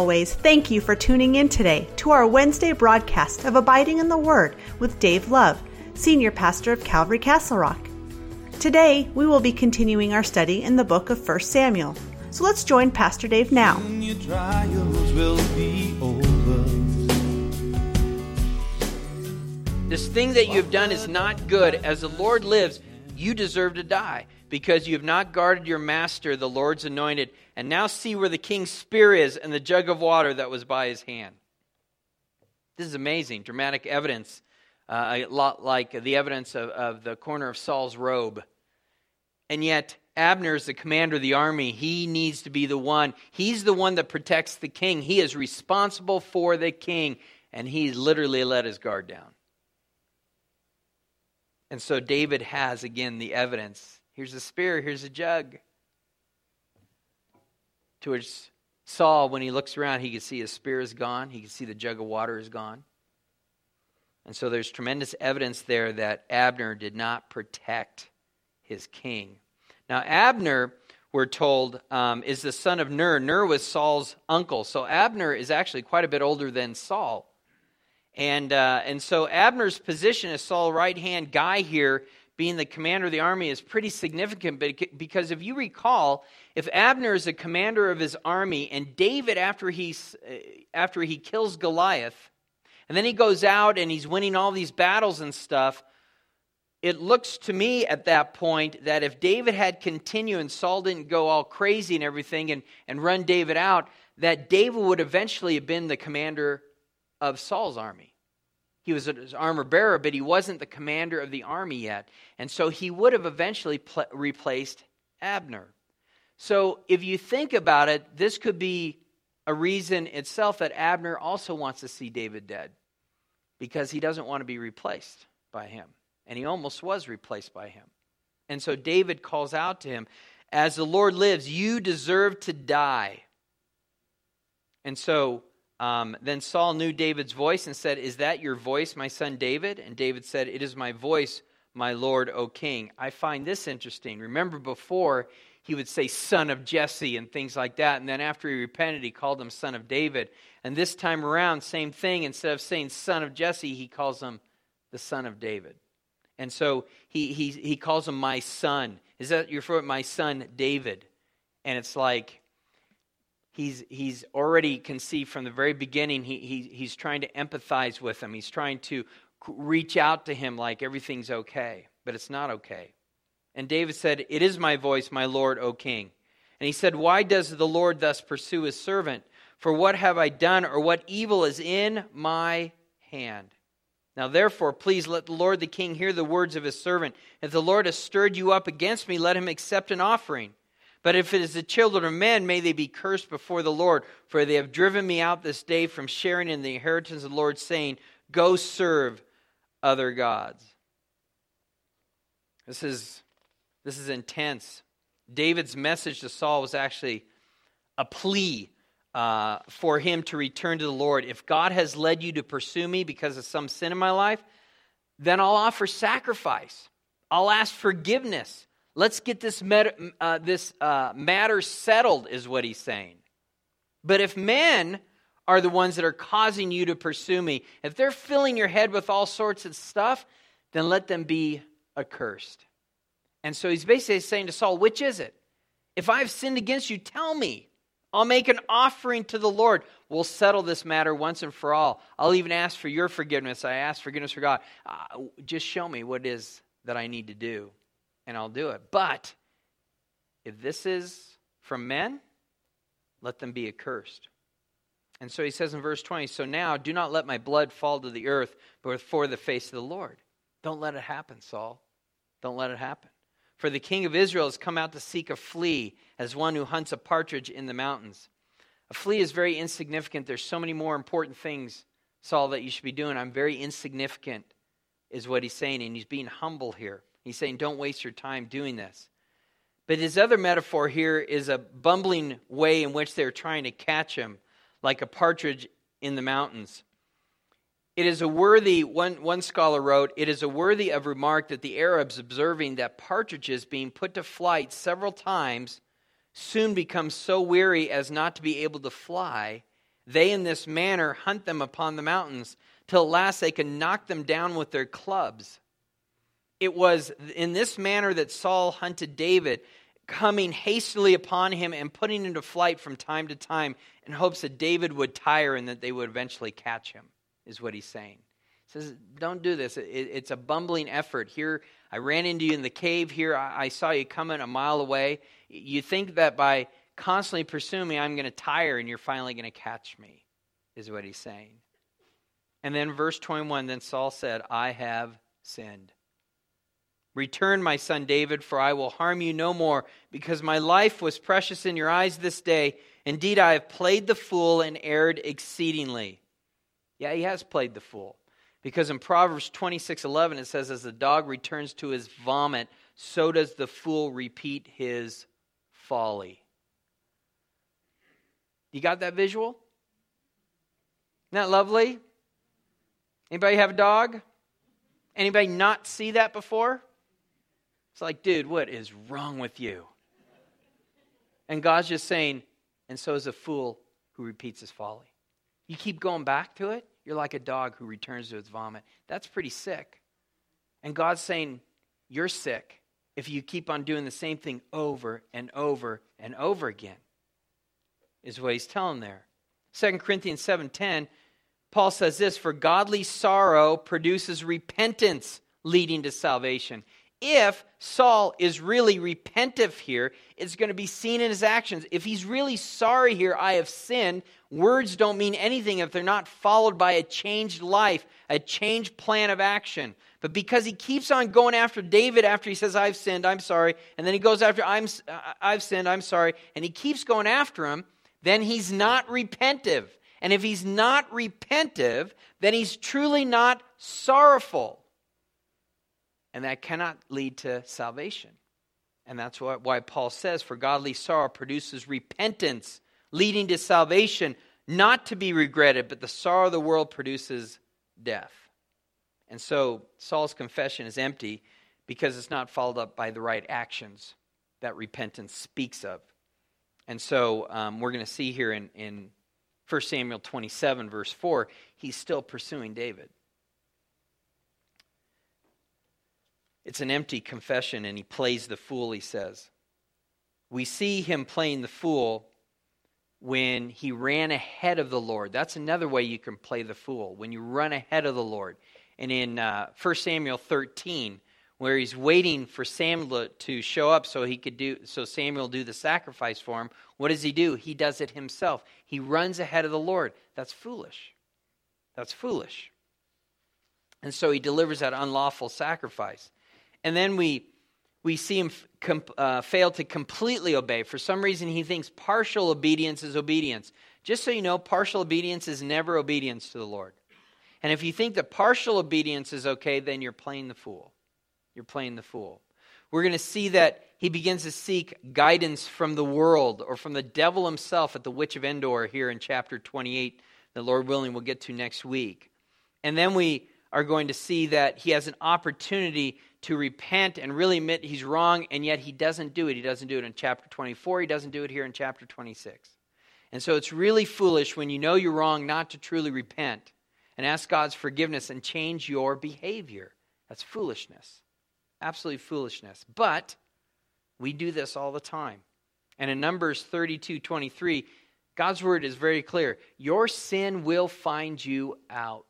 As always, thank you for tuning in today to our Wednesday broadcast of Abiding in the Word with Dave Love, Senior Pastor of Calvary Castle Rock. Today, we will be continuing our study in the book of 1 Samuel. So let's join Pastor Dave now. This thing that you've done is not good. As the Lord lives, you deserve to die because you have not guarded your master, the Lord's anointed. And now see where the king's spear is and the jug of water that was by his hand. This is amazing, dramatic evidence, uh, a lot like the evidence of, of the corner of Saul's robe. And yet, Abner is the commander of the army. He needs to be the one. He's the one that protects the king. He is responsible for the king, and he literally let his guard down. And so David has, again, the evidence. Here's a spear, here's a jug. To which Saul, when he looks around, he can see his spear is gone, he can see the jug of water is gone. And so there's tremendous evidence there that Abner did not protect his king. Now, Abner, we're told, um, is the son of Ner. Ner was Saul's uncle. So Abner is actually quite a bit older than Saul. And, uh, and so Abner's position as Saul's right hand guy here, being the commander of the army, is pretty significant because if you recall, if Abner is the commander of his army and David, after, he's, uh, after he kills Goliath, and then he goes out and he's winning all these battles and stuff, it looks to me at that point that if David had continued and Saul didn't go all crazy and everything and, and run David out, that David would eventually have been the commander of Saul's army. He was his armor bearer, but he wasn't the commander of the army yet. And so he would have eventually pl- replaced Abner. So if you think about it, this could be a reason itself that Abner also wants to see David dead because he doesn't want to be replaced by him. And he almost was replaced by him. And so David calls out to him, As the Lord lives, you deserve to die. And so um, then Saul knew David's voice and said, Is that your voice, my son David? And David said, It is my voice, my Lord, O king. I find this interesting. Remember before, he would say, Son of Jesse, and things like that. And then after he repented, he called him Son of David. And this time around, same thing. Instead of saying Son of Jesse, he calls him the Son of David. And so he, he, he calls him my son. Is that your for my son David? And it's like, he's, he's already conceived from the very beginning. He, he, he's trying to empathize with him, he's trying to reach out to him like everything's okay, but it's not okay. And David said, It is my voice, my Lord, O king. And he said, Why does the Lord thus pursue his servant? For what have I done, or what evil is in my hand? Now, therefore, please let the Lord the king hear the words of his servant. If the Lord has stirred you up against me, let him accept an offering. But if it is the children of men, may they be cursed before the Lord, for they have driven me out this day from sharing in the inheritance of the Lord, saying, Go serve other gods. This is, this is intense. David's message to Saul was actually a plea uh, for him to return to the Lord. If God has led you to pursue me because of some sin in my life, then I'll offer sacrifice. I'll ask forgiveness. Let's get this, met- uh, this uh, matter settled, is what he's saying. But if men are the ones that are causing you to pursue me, if they're filling your head with all sorts of stuff, then let them be accursed. And so he's basically saying to Saul, which is it? If I've sinned against you, tell me. I'll make an offering to the Lord. We'll settle this matter once and for all. I'll even ask for your forgiveness. I ask forgiveness for God. Uh, just show me what it is that I need to do and I'll do it. But if this is from men, let them be accursed. And so he says in verse 20, So now do not let my blood fall to the earth before the face of the Lord. Don't let it happen, Saul. Don't let it happen. For the king of Israel has come out to seek a flea as one who hunts a partridge in the mountains. A flea is very insignificant. There's so many more important things, Saul, that you should be doing. I'm very insignificant, is what he's saying, and he's being humble here. He's saying, don't waste your time doing this. But his other metaphor here is a bumbling way in which they're trying to catch him, like a partridge in the mountains. It is a worthy, one, one scholar wrote, it is a worthy of remark that the Arabs, observing that partridges being put to flight several times, soon become so weary as not to be able to fly, they in this manner hunt them upon the mountains, till last they can knock them down with their clubs. It was in this manner that Saul hunted David, coming hastily upon him and putting him to flight from time to time in hopes that David would tire and that they would eventually catch him, is what he's saying. He says, Don't do this. It's a bumbling effort. Here, I ran into you in the cave. Here, I saw you coming a mile away. You think that by constantly pursuing me, I'm going to tire and you're finally going to catch me, is what he's saying. And then, verse 21 then Saul said, I have sinned. Return, my son David, for I will harm you no more, because my life was precious in your eyes this day. Indeed, I have played the fool and erred exceedingly. Yeah, he has played the fool. Because in Proverbs 26 11, it says, As the dog returns to his vomit, so does the fool repeat his folly. You got that visual? Isn't that lovely? Anybody have a dog? Anybody not see that before? It's like, dude, what is wrong with you? And God's just saying, and so is a fool who repeats his folly. You keep going back to it, you're like a dog who returns to its vomit. That's pretty sick. And God's saying, You're sick if you keep on doing the same thing over and over and over again, is what he's telling there. 2 Corinthians 7:10, Paul says this, for godly sorrow produces repentance leading to salvation if Saul is really repentive here, it's going to be seen in his actions. If he's really sorry here, I have sinned, words don't mean anything if they're not followed by a changed life, a changed plan of action. But because he keeps on going after David after he says, I've sinned, I'm sorry, and then he goes after, I'm, uh, I've sinned, I'm sorry, and he keeps going after him, then he's not repentive. And if he's not repentive, then he's truly not sorrowful and that cannot lead to salvation. And that's why Paul says, For godly sorrow produces repentance, leading to salvation, not to be regretted, but the sorrow of the world produces death. And so Saul's confession is empty because it's not followed up by the right actions that repentance speaks of. And so um, we're going to see here in, in 1 Samuel 27, verse 4, he's still pursuing David. It's an empty confession, and he plays the fool, he says. We see him playing the fool when he ran ahead of the Lord. That's another way you can play the fool, when you run ahead of the Lord. And in uh, 1 Samuel 13, where he's waiting for Samuel to show up so he could do so Samuel do the sacrifice for him, what does he do? He does it himself. He runs ahead of the Lord. That's foolish. That's foolish. And so he delivers that unlawful sacrifice. And then we, we see him com, uh, fail to completely obey. For some reason, he thinks partial obedience is obedience. Just so you know, partial obedience is never obedience to the Lord. And if you think that partial obedience is okay, then you're playing the fool. You're playing the fool. We're going to see that he begins to seek guidance from the world or from the devil himself at the Witch of Endor here in chapter 28, the Lord willing, we'll get to next week. And then we are going to see that he has an opportunity to repent and really admit he's wrong, and yet he doesn't do it. He doesn't do it in chapter 24, he doesn't do it here in chapter 26. And so it's really foolish when you know you're wrong not to truly repent and ask God's forgiveness and change your behavior. That's foolishness. Absolutely foolishness. But we do this all the time. And in Numbers 32 23, God's word is very clear. Your sin will find you out.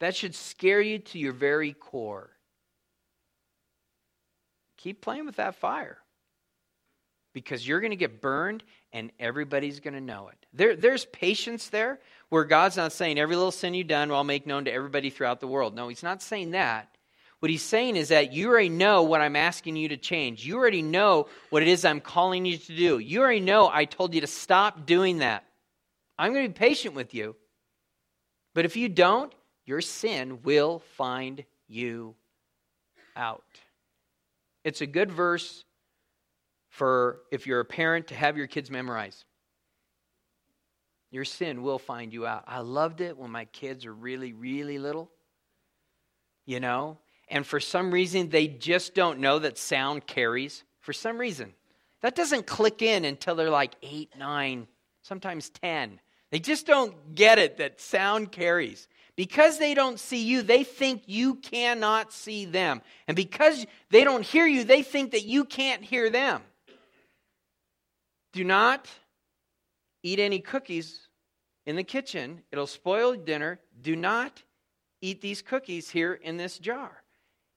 That should scare you to your very core. Keep playing with that fire because you're going to get burned and everybody's going to know it. There, there's patience there where God's not saying every little sin you've done will I'll make known to everybody throughout the world. No, He's not saying that. What He's saying is that you already know what I'm asking you to change. You already know what it is I'm calling you to do. You already know I told you to stop doing that. I'm going to be patient with you. But if you don't, your sin will find you out. It's a good verse for if you're a parent to have your kids memorize. Your sin will find you out. I loved it when my kids are really, really little, you know, and for some reason they just don't know that sound carries for some reason. That doesn't click in until they're like eight, nine, sometimes 10. They just don't get it that sound carries. Because they don't see you, they think you cannot see them. And because they don't hear you, they think that you can't hear them. Do not eat any cookies in the kitchen, it'll spoil dinner. Do not eat these cookies here in this jar.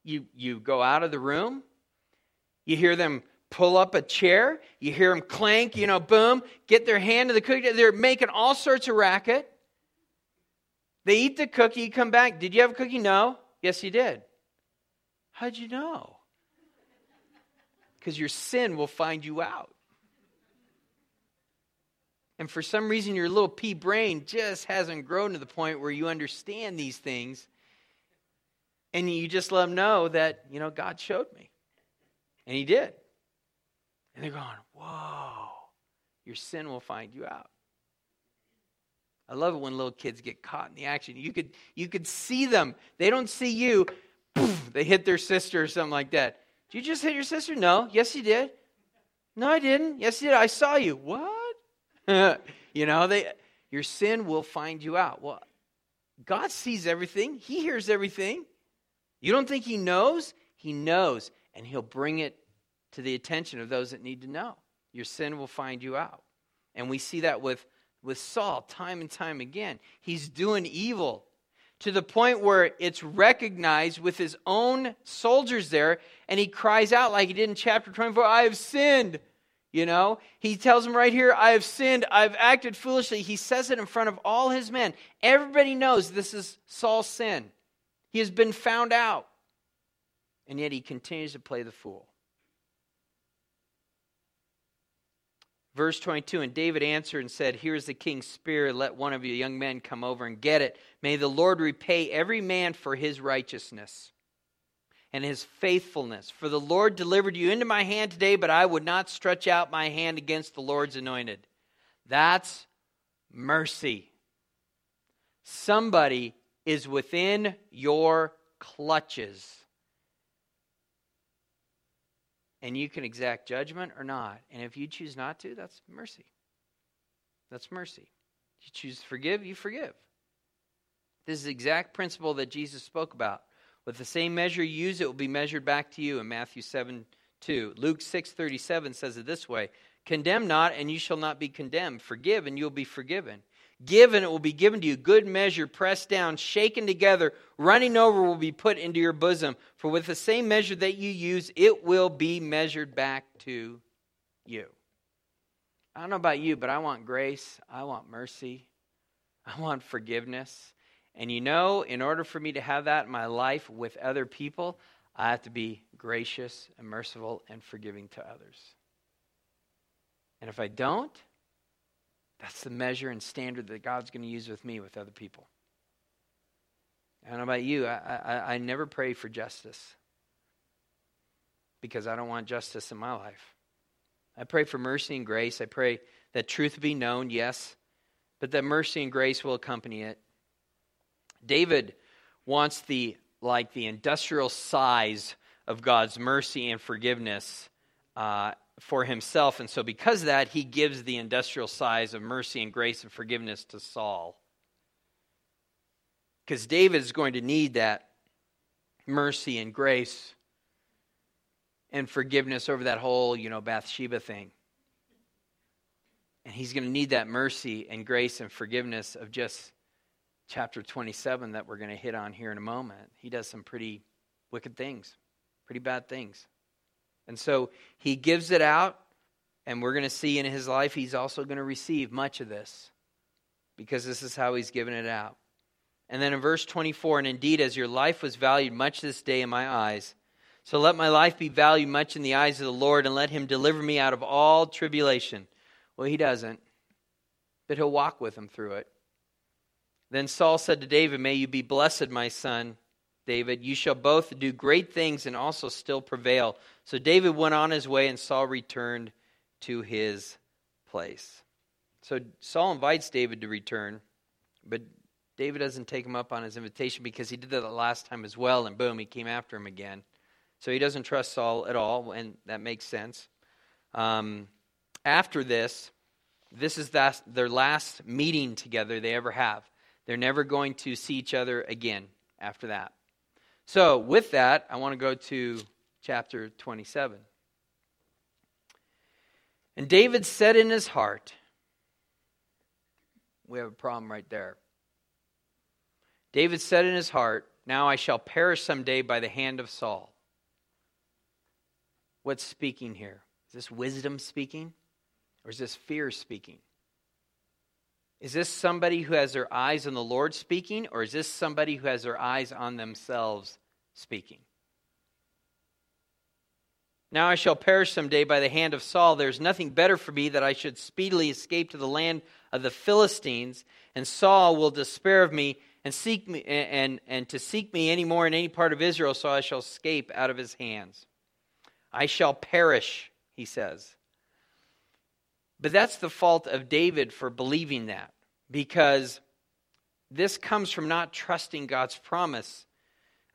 You, you go out of the room, you hear them pull up a chair, you hear them clank, you know, boom, get their hand to the cookie. They're making all sorts of racket. They eat the cookie, come back. Did you have a cookie? No. Yes, you did. How'd you know? Because your sin will find you out. And for some reason, your little pea brain just hasn't grown to the point where you understand these things. And you just let them know that, you know, God showed me. And He did. And they're going, whoa, your sin will find you out. I love it when little kids get caught in the action. You could, you could see them. They don't see you. Poof, they hit their sister or something like that. Did you just hit your sister? No. Yes, you did. No, I didn't. Yes, you did. I saw you. What? you know, they, your sin will find you out. Well, God sees everything, He hears everything. You don't think He knows? He knows, and He'll bring it to the attention of those that need to know. Your sin will find you out. And we see that with, with Saul time and time again. He's doing evil to the point where it's recognized with his own soldiers there, and he cries out like he did in chapter 24 I have sinned. You know, he tells them right here, I have sinned, I've acted foolishly. He says it in front of all his men. Everybody knows this is Saul's sin. He has been found out. And yet he continues to play the fool. Verse 22 And David answered and said, Here is the king's spear. Let one of you young men come over and get it. May the Lord repay every man for his righteousness and his faithfulness. For the Lord delivered you into my hand today, but I would not stretch out my hand against the Lord's anointed. That's mercy. Somebody is within your clutches. And you can exact judgment or not. And if you choose not to, that's mercy. That's mercy. You choose to forgive, you forgive. This is the exact principle that Jesus spoke about. With the same measure you use, it will be measured back to you in Matthew 7 2. Luke 6 37 says it this way Condemn not, and you shall not be condemned. Forgive, and you'll be forgiven. Give, and it will be given to you. Good measure, pressed down, shaken together, running over, will be put into your bosom. For with the same measure that you use, it will be measured back to you. I don't know about you, but I want grace. I want mercy. I want forgiveness. And you know, in order for me to have that in my life with other people, I have to be gracious and merciful and forgiving to others. And if I don't, that's the measure and standard that God's going to use with me with other people. I don't know about you, I, I, I never pray for justice because I don't want justice in my life. I pray for mercy and grace. I pray that truth be known, yes, but that mercy and grace will accompany it. David wants the like the industrial size of God's mercy and forgiveness uh, for himself, and so because of that, he gives the industrial size of mercy and grace and forgiveness to Saul. Because David is going to need that mercy and grace and forgiveness over that whole, you know, Bathsheba thing. And he's going to need that mercy and grace and forgiveness of just chapter 27 that we're going to hit on here in a moment, he does some pretty wicked things, pretty bad things. And so he gives it out, and we're going to see in his life he's also going to receive much of this because this is how he's given it out. And then in verse 24, and indeed, as your life was valued much this day in my eyes, so let my life be valued much in the eyes of the Lord, and let him deliver me out of all tribulation. Well, he doesn't, but he'll walk with him through it. Then Saul said to David, May you be blessed, my son David. You shall both do great things and also still prevail. So David went on his way, and Saul returned to his place. So Saul invites David to return, but David doesn't take him up on his invitation because he did that the last time as well, and boom, he came after him again. So he doesn't trust Saul at all, and that makes sense. Um, after this, this is their last meeting together they ever have. They're never going to see each other again after that. So, with that, I want to go to chapter 27. And David said in his heart, we have a problem right there. David said in his heart, Now I shall perish someday by the hand of Saul. What's speaking here? Is this wisdom speaking? Or is this fear speaking? Is this somebody who has their eyes on the Lord speaking? Or is this somebody who has their eyes on themselves speaking? Now I shall perish someday by the hand of Saul. There is nothing better for me that I should speedily escape to the land of the Philistines, and Saul will despair of me and seek me and, and to seek me any more in any part of Israel, so I shall escape out of his hands. I shall perish, he says. But that's the fault of David for believing that, because this comes from not trusting God's promise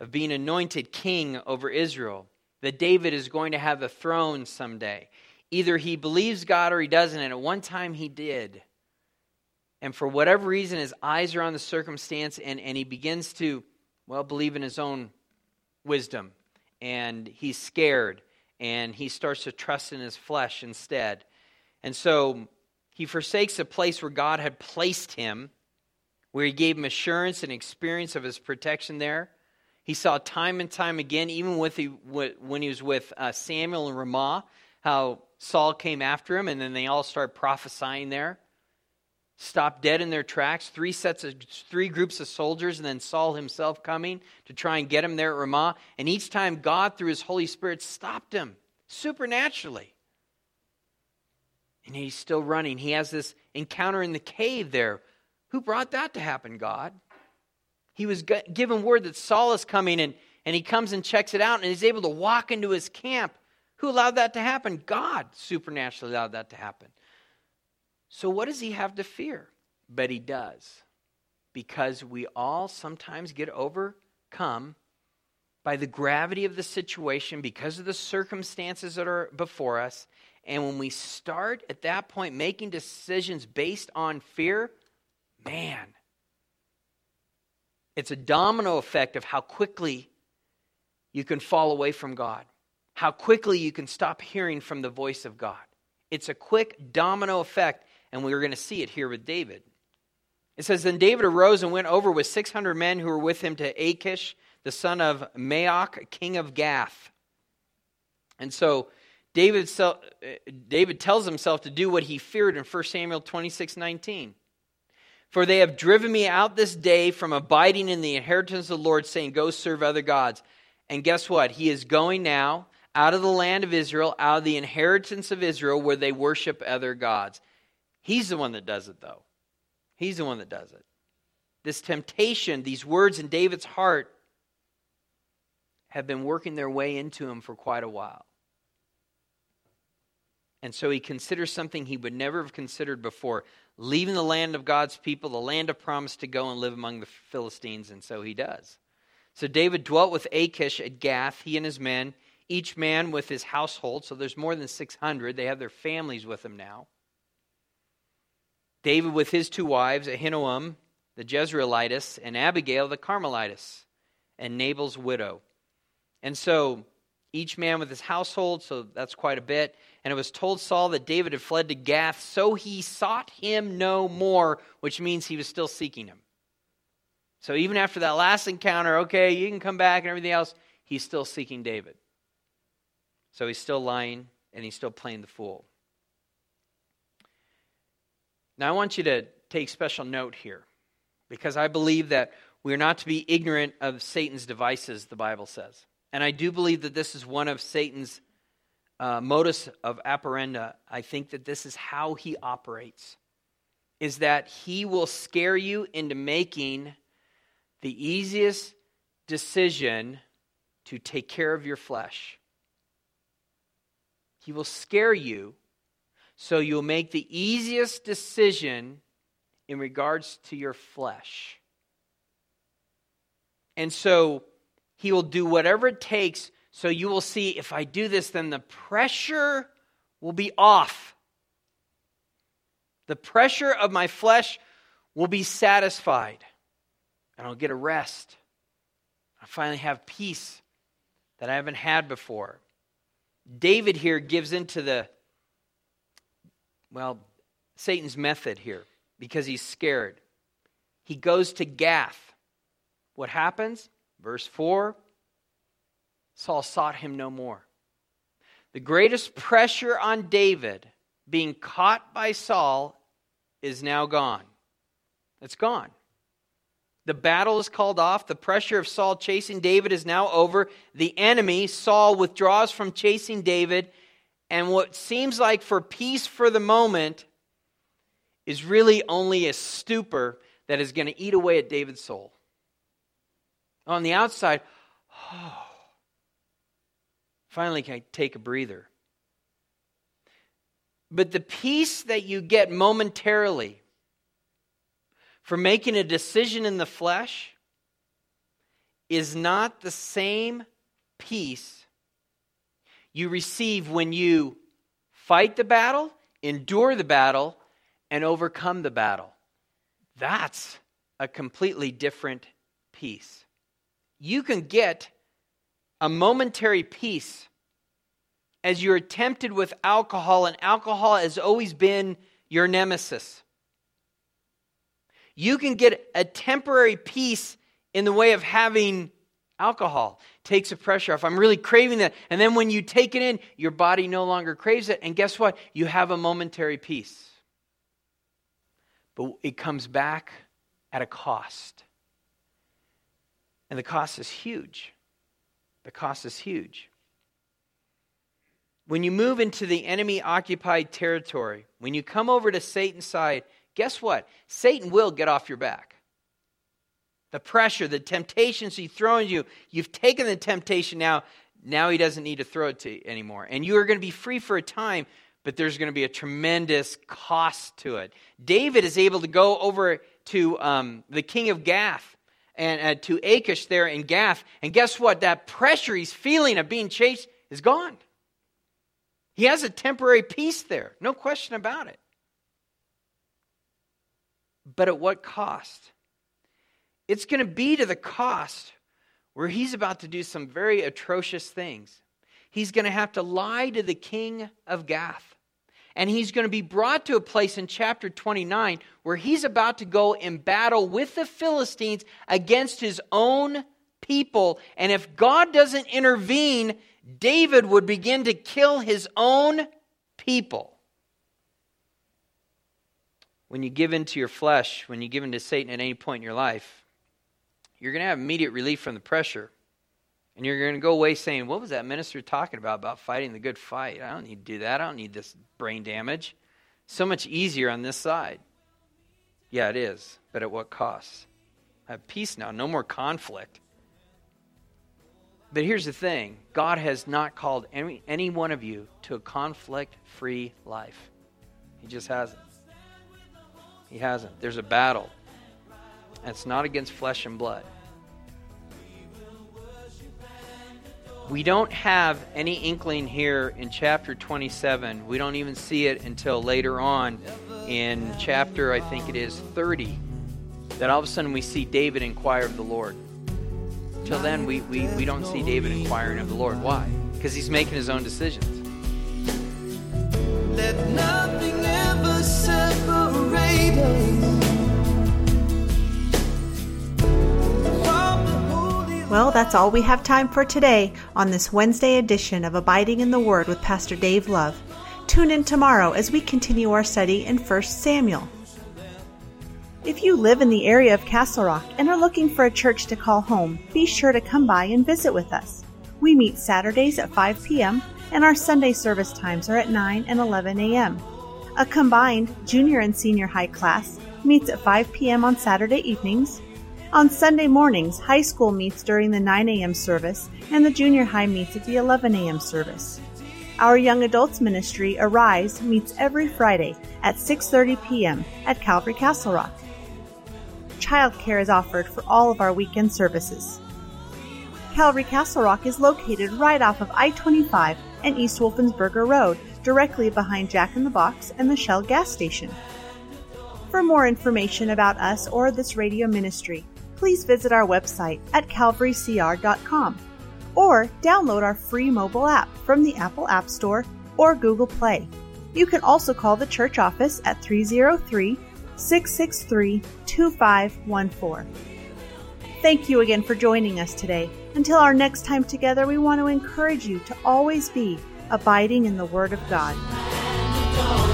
of being anointed king over Israel that David is going to have a throne someday. Either he believes God or he doesn't, and at one time he did. And for whatever reason, his eyes are on the circumstance, and, and he begins to, well, believe in his own wisdom. And he's scared, and he starts to trust in his flesh instead. And so he forsakes a place where God had placed him, where he gave him assurance and experience of his protection there. He saw time and time again, even with when he was with uh, Samuel and Ramah, how Saul came after him, and then they all start prophesying there. Stopped dead in their tracks. Three sets of three groups of soldiers, and then Saul himself coming to try and get him there at Ramah. And each time, God, through His Holy Spirit, stopped him supernaturally. And he's still running. He has this encounter in the cave there. Who brought that to happen, God? He was given word that Saul is coming, and, and he comes and checks it out, and he's able to walk into his camp. Who allowed that to happen? God supernaturally allowed that to happen. So, what does he have to fear? But he does. Because we all sometimes get overcome by the gravity of the situation, because of the circumstances that are before us. And when we start at that point making decisions based on fear, man, it's a domino effect of how quickly you can fall away from God, how quickly you can stop hearing from the voice of God. It's a quick domino effect, and we are going to see it here with David. It says, Then David arose and went over with 600 men who were with him to Achish, the son of Maoch, king of Gath. And so David, David tells himself to do what he feared in 1 Samuel 26 19. For they have driven me out this day from abiding in the inheritance of the Lord, saying, Go serve other gods. And guess what? He is going now out of the land of Israel, out of the inheritance of Israel, where they worship other gods. He's the one that does it, though. He's the one that does it. This temptation, these words in David's heart, have been working their way into him for quite a while. And so he considers something he would never have considered before leaving the land of God's people, the land of promise, to go and live among the Philistines, and so he does. So David dwelt with Achish at Gath, he and his men, each man with his household. So there's more than 600. They have their families with them now. David with his two wives, Ahinoam, the Jezreelitess, and Abigail, the Carmelitess, and Nabal's widow. And so each man with his household, so that's quite a bit. And it was told Saul that David had fled to Gath, so he sought him no more, which means he was still seeking him. So even after that last encounter, okay, you can come back and everything else, he's still seeking David. So he's still lying and he's still playing the fool. Now I want you to take special note here because I believe that we're not to be ignorant of Satan's devices, the Bible says. And I do believe that this is one of Satan's uh, modus of operandi. I think that this is how he operates, is that he will scare you into making the easiest decision to take care of your flesh. He will scare you so you'll make the easiest decision in regards to your flesh. And so he will do whatever it takes So you will see if I do this, then the pressure will be off. The pressure of my flesh will be satisfied, and I'll get a rest. I finally have peace that I haven't had before. David here gives into the, well, Satan's method here because he's scared. He goes to Gath. What happens? Verse 4 Saul sought him no more. The greatest pressure on David, being caught by Saul, is now gone. It's gone. The battle is called off. The pressure of Saul chasing David is now over. The enemy, Saul, withdraws from chasing David. And what seems like for peace for the moment is really only a stupor that is going to eat away at David's soul. On the outside, oh, finally can I take a breather. But the peace that you get momentarily for making a decision in the flesh is not the same peace you receive when you fight the battle, endure the battle, and overcome the battle. That's a completely different peace. You can get a momentary peace as you're tempted with alcohol, and alcohol has always been your nemesis. You can get a temporary peace in the way of having alcohol. Takes the pressure off. I'm really craving that. And then when you take it in your body no longer craves it. And guess what? You have a momentary peace. But it comes back at a cost. And the cost is huge the cost is huge when you move into the enemy occupied territory when you come over to satan's side guess what? Satan will get off your back. The pressure, the temptations he's throwing you, you've taken the temptation now. Now he doesn't need to throw it to you anymore. And you are going to be free for a time, but there's going to be a tremendous cost to it. David is able to go over to um, the king of Gath and uh, to Achish there in Gath. And guess what? That pressure he's feeling of being chased is gone. He has a temporary peace there, no question about it. But at what cost? It's going to be to the cost where he's about to do some very atrocious things. He's going to have to lie to the king of Gath. And he's going to be brought to a place in chapter 29 where he's about to go in battle with the Philistines against his own people. And if God doesn't intervene, David would begin to kill his own people when you give in to your flesh, when you give in to Satan at any point in your life, you're going to have immediate relief from the pressure. And you're going to go away saying, What was that minister talking about, about fighting the good fight? I don't need to do that. I don't need this brain damage. So much easier on this side. Yeah, it is. But at what cost? I have peace now, no more conflict. But here's the thing God has not called any, any one of you to a conflict free life, He just hasn't. He hasn't. There's a battle. And it's not against flesh and blood. We don't have any inkling here in chapter 27. We don't even see it until later on in chapter, I think it is 30, that all of a sudden we see David inquire of the Lord. Till then, we, we, we don't see David inquiring of the Lord. Why? Because he's making his own decisions. Let nothing ever separate Well, that's all we have time for today on this Wednesday edition of Abiding in the Word with Pastor Dave Love. Tune in tomorrow as we continue our study in 1 Samuel. If you live in the area of Castle Rock and are looking for a church to call home, be sure to come by and visit with us. We meet Saturdays at 5 p.m and our Sunday service times are at 9 and 11 a.m. A combined junior and senior high class meets at 5 p.m. on Saturday evenings. On Sunday mornings, high school meets during the 9 a.m. service and the junior high meets at the 11 a.m. service. Our young adults ministry Arise meets every Friday at 6:30 p.m. at Calvary Castle Rock. Childcare is offered for all of our weekend services. Calvary Castle Rock is located right off of I 25 and East Wolfensberger Road, directly behind Jack in the Box and the Shell gas station. For more information about us or this radio ministry, please visit our website at calvarycr.com or download our free mobile app from the Apple App Store or Google Play. You can also call the church office at 303 663 2514. Thank you again for joining us today. Until our next time together, we want to encourage you to always be abiding in the Word of God.